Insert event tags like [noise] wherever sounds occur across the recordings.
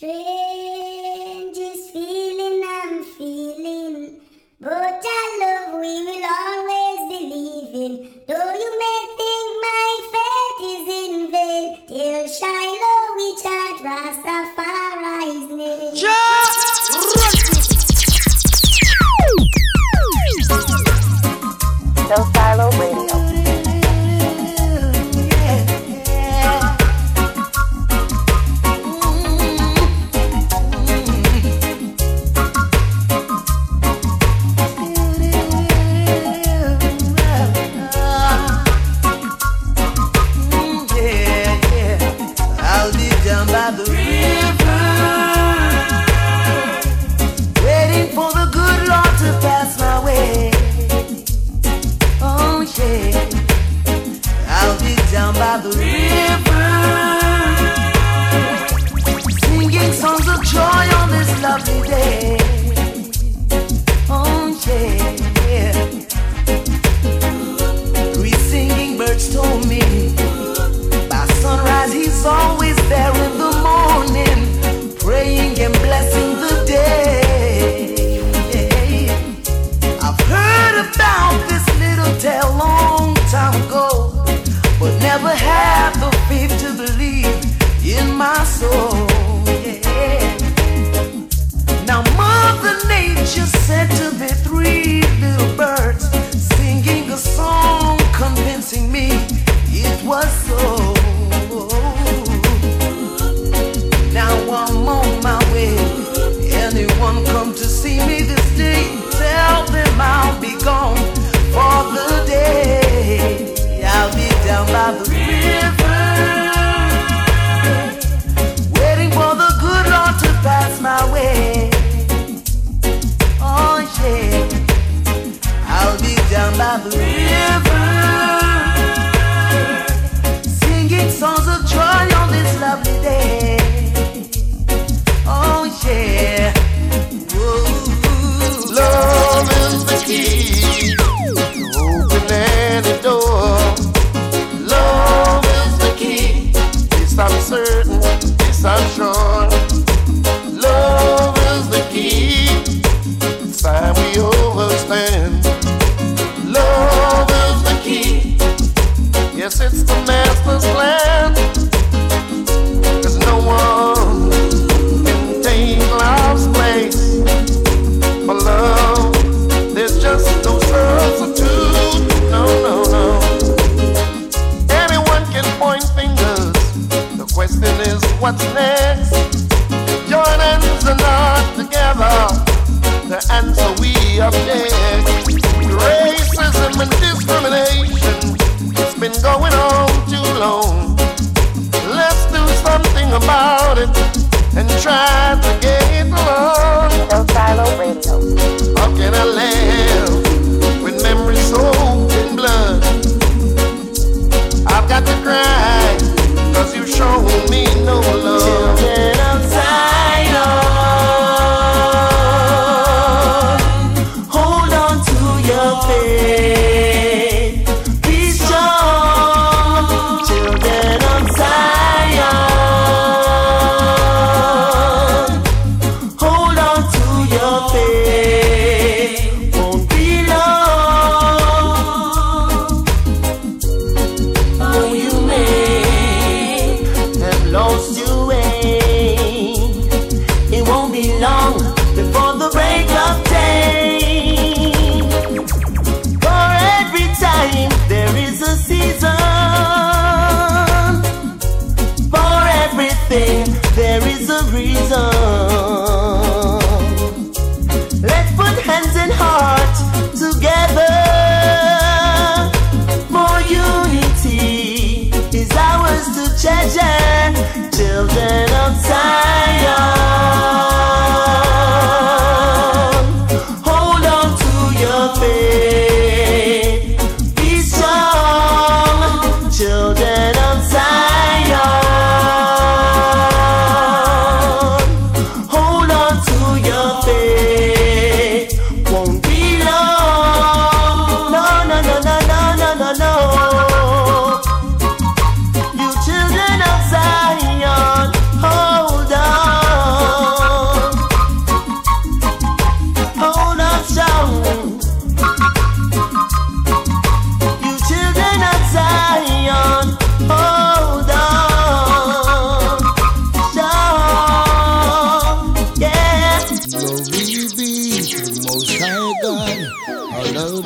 Three. I'll be down by the river, singing songs of joy on this lovely day. Oh yeah. Singing birds told me by sunrise he's always there the faith to believe in my soul. Yeah. Now, Mother Nature said to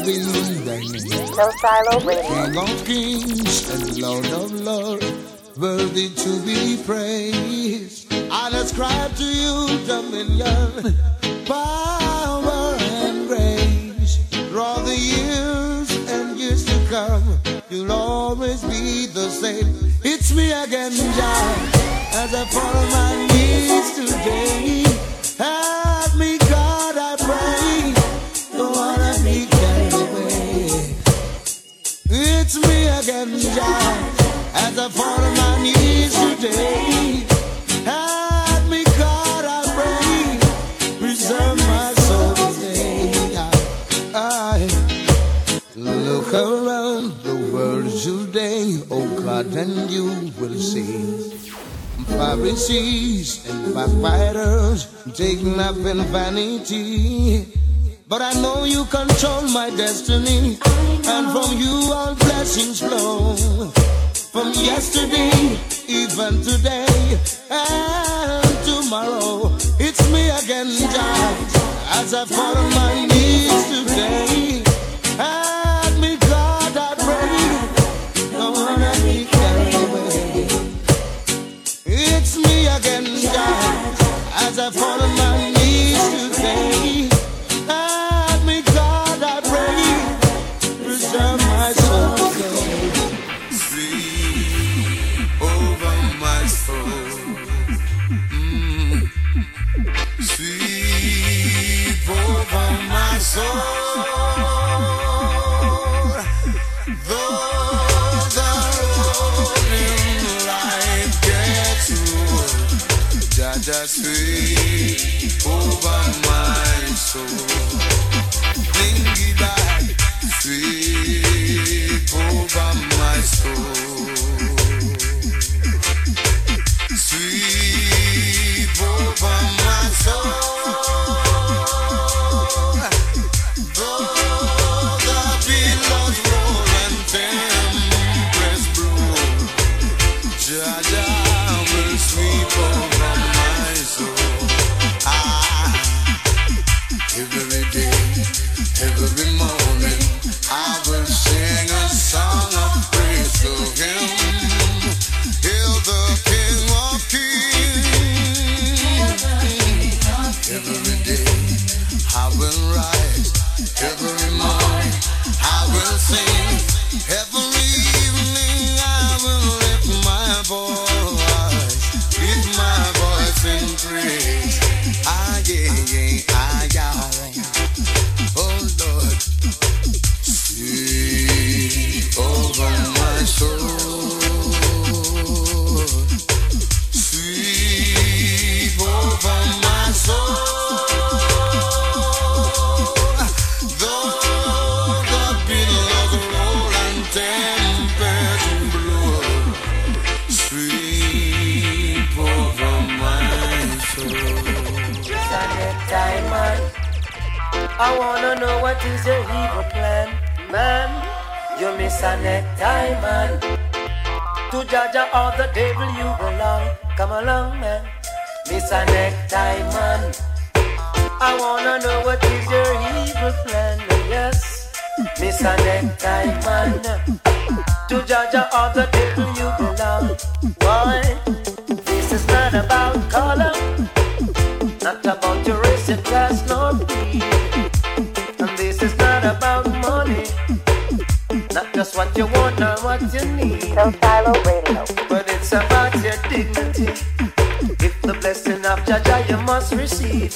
hallowed be thy. No Silo Radio. King of kings and Lord of lords, worthy to be praised. I ascribe to you dominion, power, and grace. Through the years and years to come, you'll always be the same. It's me again, Jah, as I fall on my knees today. Help again, as I fall on my knees today. Help me, God, I pray. Preserve my soul today. I, look around the world today, oh God, and you will see. Pharisees and backbiters taking up in vanity. But I know you control my destiny, and from you all blessings flow. From yesterday, even today, and tomorrow, it's me again, Jah, as I fall on my knees today. Sleep over my soul. Blingy back, over my soul. Every I wanna know what is your evil plan, man. You miss a necktie, man. To Jaja or the devil you belong. Come along, man. Miss a necktie, man. I wanna know what is your evil plan, yes. Miss a necktie, man. To Jaja or the devil you belong. Why? This is not about color. Not about your race, your class, what you want or what you need. No Silo Radio. But it's about your dignity. If the blessing of Jaja you must receive.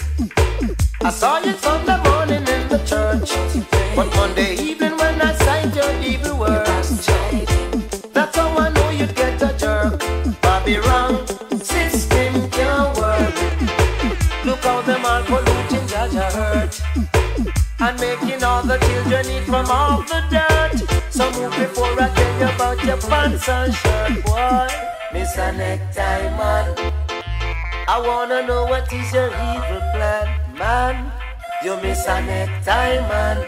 I saw you Sunday morning in the church. But Monday evening when I signed your evil words. That's how I know you'd get a jerk. Bobby wrong, system can't work. Look how them all polluting Jaja hurt. And making all the children eat from all the dirt. Your pants and shirt, boy. Miss a necktie, man. I wanna know what is your evil plan, man. You miss a necktie, man.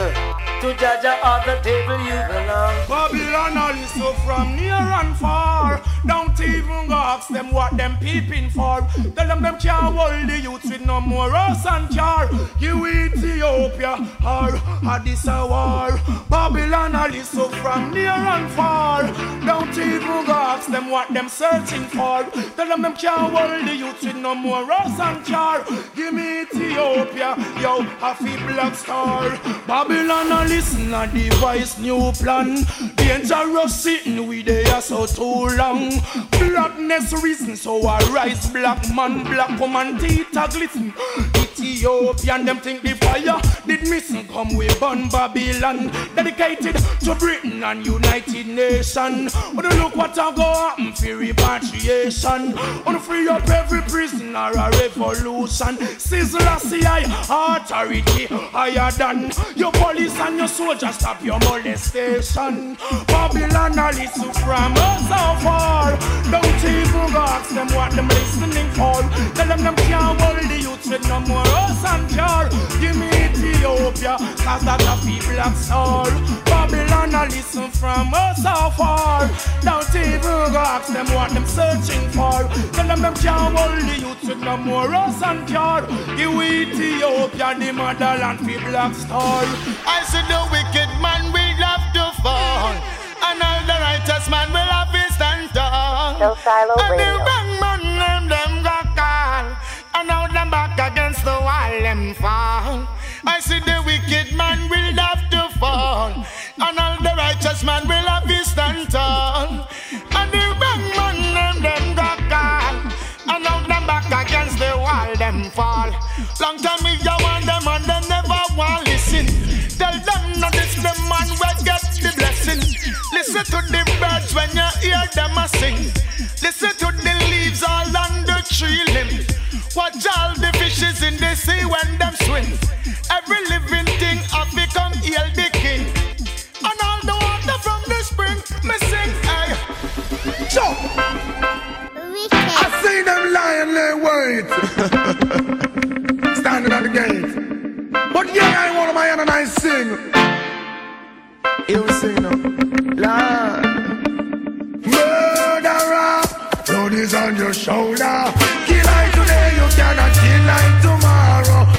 Uh, to Jaja or the table you belong. Babylon all is so from near and far. Don't even go ask them what them peeping for. Tell them them can't hold the youth with no more rose and jar. You Ethiopia or Addis war. Babylon a listen from near and far. Don't even go ask them what them searching for. Tell them them can't hold the youth with no more rose and jar. Give me Ethiopia, yo, a black star. Babylon a listen a device new plan. Dangerous sitting with there so too long. Blackness reason so I rise black man, black woman, teeth a glisten. Ethiopian them think the fire did missing come with burn Babylon. Dedicated to Britain and United Nations. Wanna look what I go happen for repatriation. Wanna free up every prisoner a revolution. Selassie I authority higher than your police and your soldiers stop your molestation. Babylon a listen from us so far. Don't even ask them what them listening for. Tell them them can't hold with no more us and jar. Give me Ethiopia, cause that's a people black soul. Babylon a listen from us so far. Don't even go ask them what them searching for. Tell them them can't hold the youth with no more us and jar. Give me Ethiopia the motherland for black star. I said the wicked man will have to fall, and all the righteous man will have to stand tall. No Silo and the Radio. wrong man I see the wicked man will have to fall, and all the righteous man will have to stand tall. And the wrong man them them got call, and now them back against the wall them fall. Long time me ya want them and them never want listen. Tell them not this the man will get the blessing. Listen to the birds when you hear them a sing. Listen to the leaves all on the tree limb. Watch all the fishes in the sea when them swim. Every living thing have become heal king. And all the water from the spring, me sing, hey. Jump! I see them lying there wait. [laughs] Standing at the gate. But yeah, I want my hand and I sing. You sing now. Murderer, blood is on your shoulder. Kill I today, you cannot kill I tomorrow.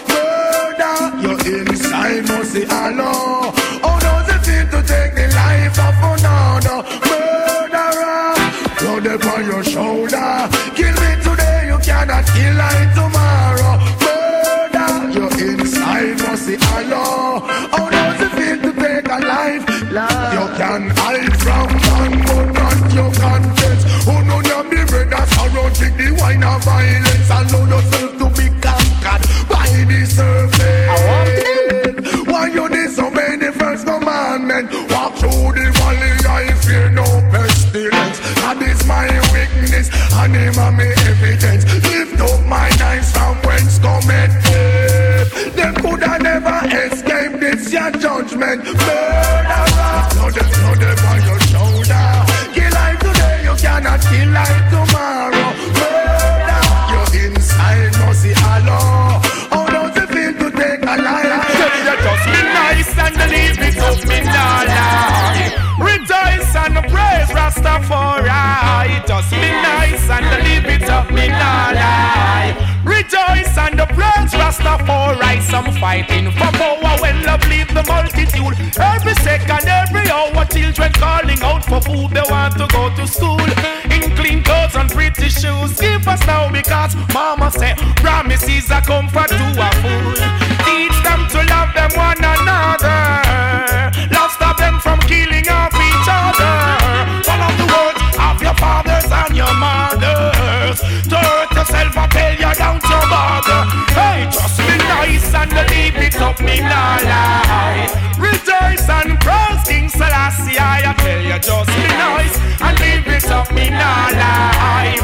Inside must say hello. How does it feel to take the life of another? Murderer, blood upon your shoulder. Kill me today, you cannot kill I tomorrow. Murder, your inside must say hello. How and him and me evidence. Lift up my eyes from whence cometh death. Them could have never escape this your judgment. Murderer, the multitude. Every second, every hour, children calling out for food. They want to go to school in clean clothes and pretty shoes. Give us now because Mama said promises are comfort to a fool. Me nah lie.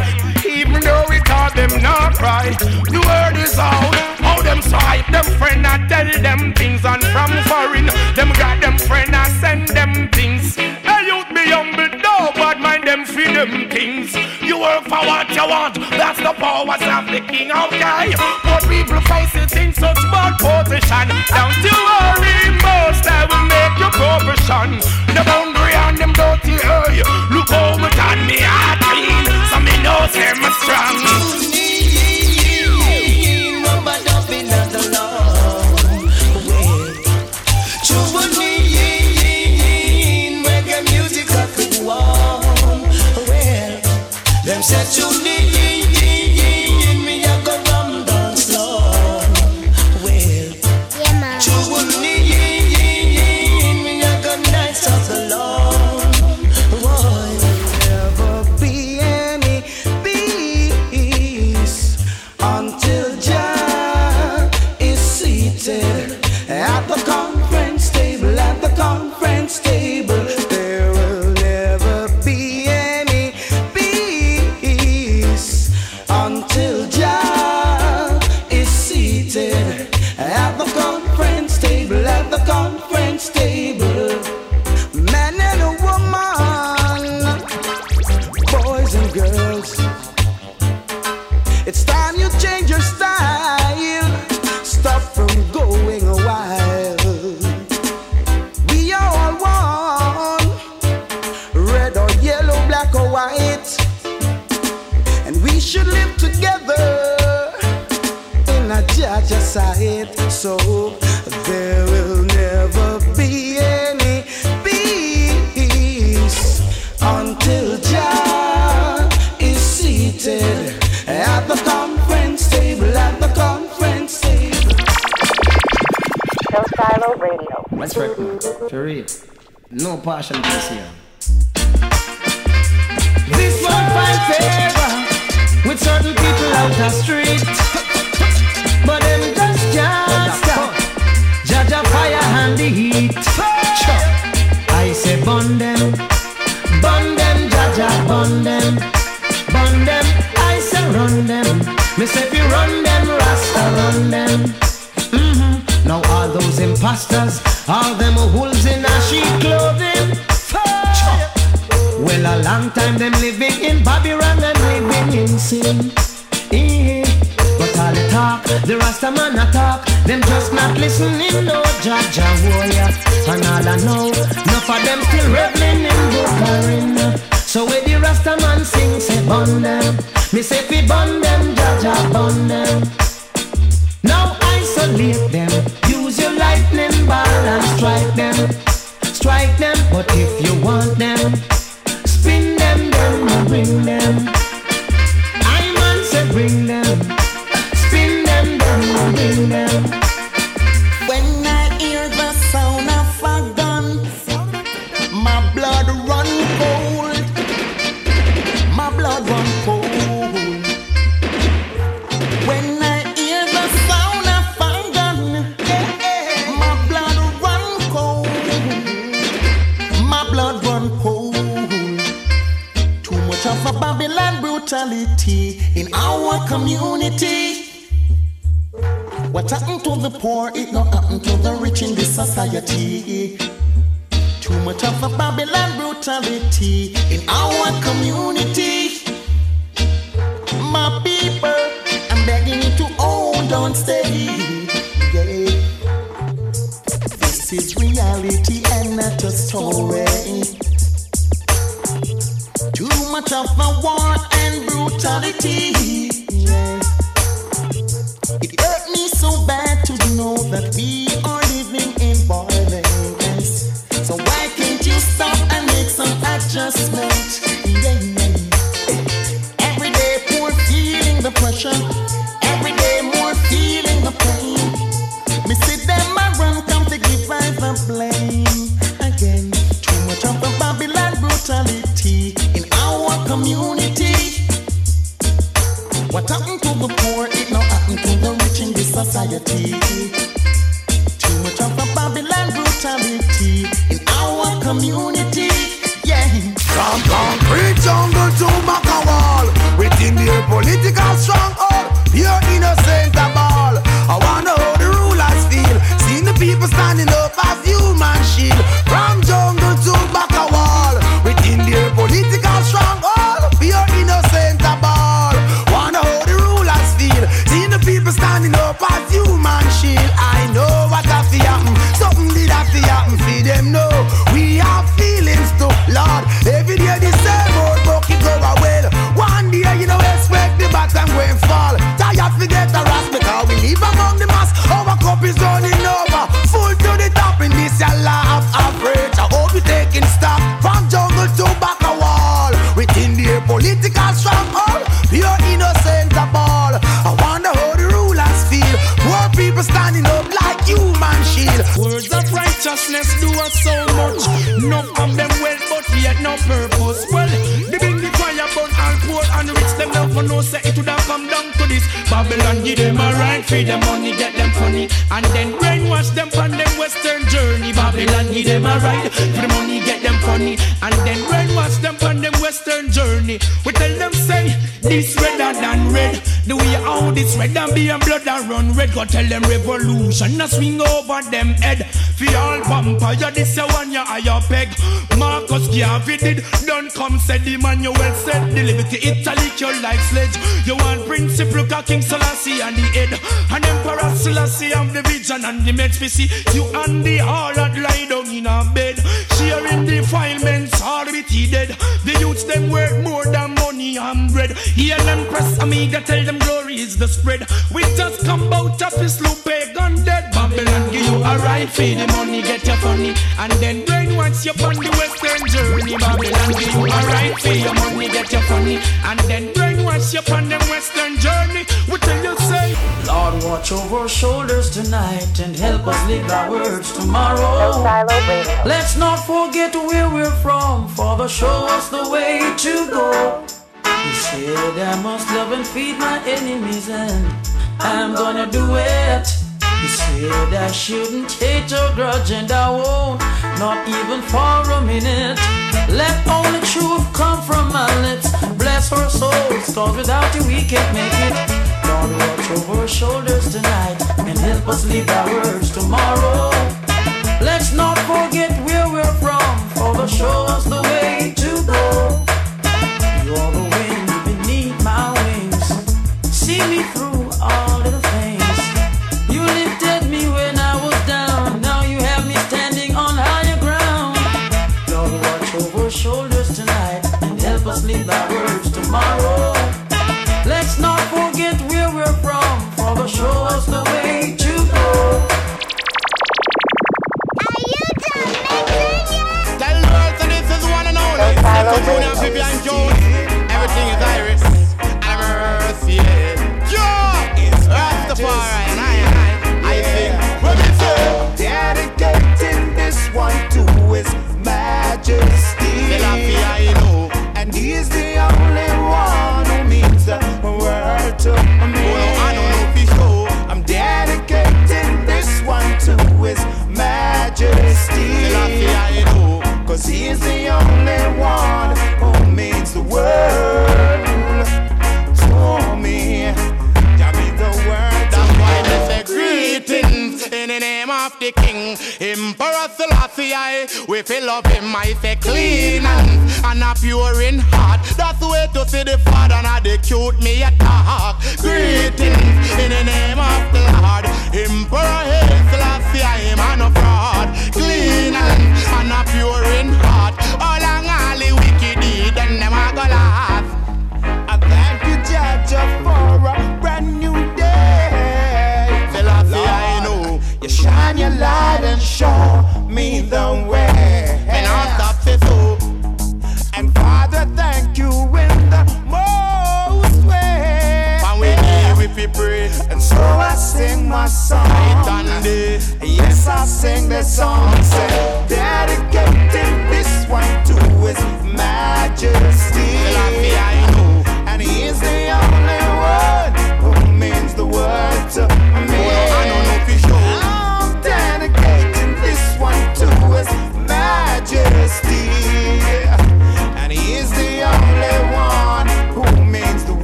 Even though we call them not right, the word is out. How them swipe them friend, I tell them things, and from foreign, them got them friend, I send them things. Hey, youth be humble, no bad mind them for them things. You work for what you want, that's the powers of the king, of okay? But people facing in such bad position, don't you worry, most I will make your progression. Jaja sight. So there will never be any peace until Jah is seated at the conference table. At the conference table. Show Stylo Radio. That's right, man. For real. No partialities here. This one find favor with certain people out the street. But them and the heat. I say bun them, bun them, Jaja bun them, bun them. I say run them. Me say if you run them, Rasta run them. Mhm. Now all those imposters, all them wolves in a sheep clothing. Well, a long time them living in Babylon and living in sin. Eh, But all the talk, the Rasta man a talk, them just not listening, no Jaja warrior. And all I know, enough of them still reveling in Bukarin. So when the Rasta man sing, say bun them. Me say fi bun them, Jaja bun them. Now isolate them. Use your lightning ball and strike them. Strike them, but if you want them, spin them, then bring them. I man say bring them. Brutality in our community. What happened to the poor, it not happen to the rich in this society. Too much of a Babylon brutality in our community. My people, I'm begging you to hold on steady. Yeah. This is reality and not a story. Too much of a war It hurt me so bad to know that we are living in violence. So why can't you stop and make some adjustment? Rising up as human shield, I know what I fi happen. Something did I fi happen, see them know. We have feelings too, Lord. Every day the same old book go a well. One day you know expect the bottom going fall. Tired forget the rasp because we live among the righteousness do us so much. Enough of them well, but yet no purpose. Well, the big the fire burn all poor and rich. Them never know say it would have come down to this. Babylon give them a right, feed them money, get them funny, and then brainwash them from them western journey. Babylon give them a right, for the money, get them funny, and then brainwash them from them western journey. We tell them say this redder than red. The way how this red and be and blood and run red. Go tell them revolution a swing over them head. For all vampire, this a one ya higher peg. Marcus Garvey did don't come said the man you well said. The liberty Italy kill like sledge. You want at King Selassie and the head. And Emperor Selassie have the vision and the meds we see. You and the harlot lie down in a bed. Sharing defilements all with he dead. The youths them work more than money and bread. Heal and press amiga tell them glory is the spread. We just come out of his loop pagan dead. Babylon give you a right feed the money get your funny. And then brainwash you on the western journey. Babylon give you a right feed your money get your funny. And then brainwash you on the western journey. We tell you say, watch over our shoulders tonight and help us live our words tomorrow. Let's not forget where we're from, Father, show us the way to go. He said, I must love and feed my enemies, and I'm gonna do it. He said, I shouldn't hate or grudge, and I won't, not even for a minute. Let only truth come from my lips. Bless our souls, cause without you we can't make it. Lord, watch over our shoulders tonight and help us live our words tomorrow. Let's not forget where we're from, the way to go. You're the wind beneath my wings. See me through all little things. You lifted me when I was down. Now you have me standing on higher ground. Lord, watch over our shoulders tonight and help us live our of the King, Emperor Selassie. We fill up him. I say clean hands and a pure in heart. That's the way to see the Father and the cute me a talk. Greetings in the name of the Lord, Emperor Haile Selassie. I am of fraud. Clean hands and a pure in light and show me the way. And I'll stop say so. And Father, thank you in the most way. And we if we pray. And so I sing my song. Night and day. Yes, I sing the song. Say, dedicating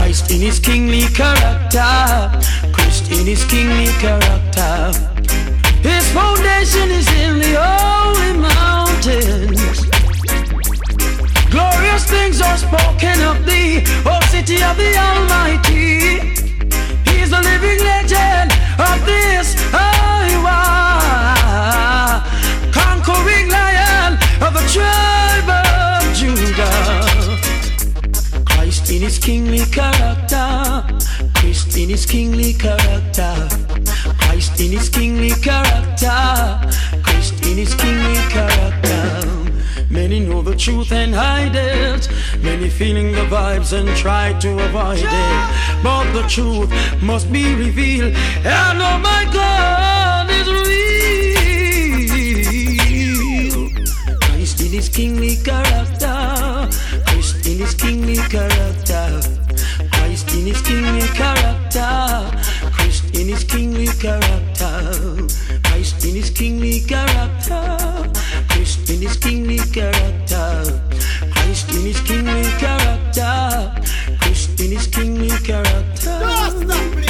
Christ in his kingly character. Christ in his kingly character. His foundation is in the holy mountains. Glorious things are spoken of thee, O city of the Almighty. He's the living legend of this Iowa. Conquering lion of the tribe Christ in his kingly character. Christ in his kingly character. Christ in his kingly character. Christ in his kingly character. Many know the truth and hide it. Many feeling the vibes and try to avoid it. But the truth must be revealed. And oh my God is real. Christ in his kingly character. In his kingly character. Christ in his kingly character. Christ in his kingly character. Christ in his kingly character. Christ in his kingly character. Christ in his kingly character. Christ in his kingly character.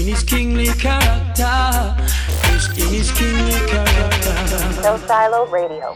In his kingly character. In his kingly character. No Silo Radio.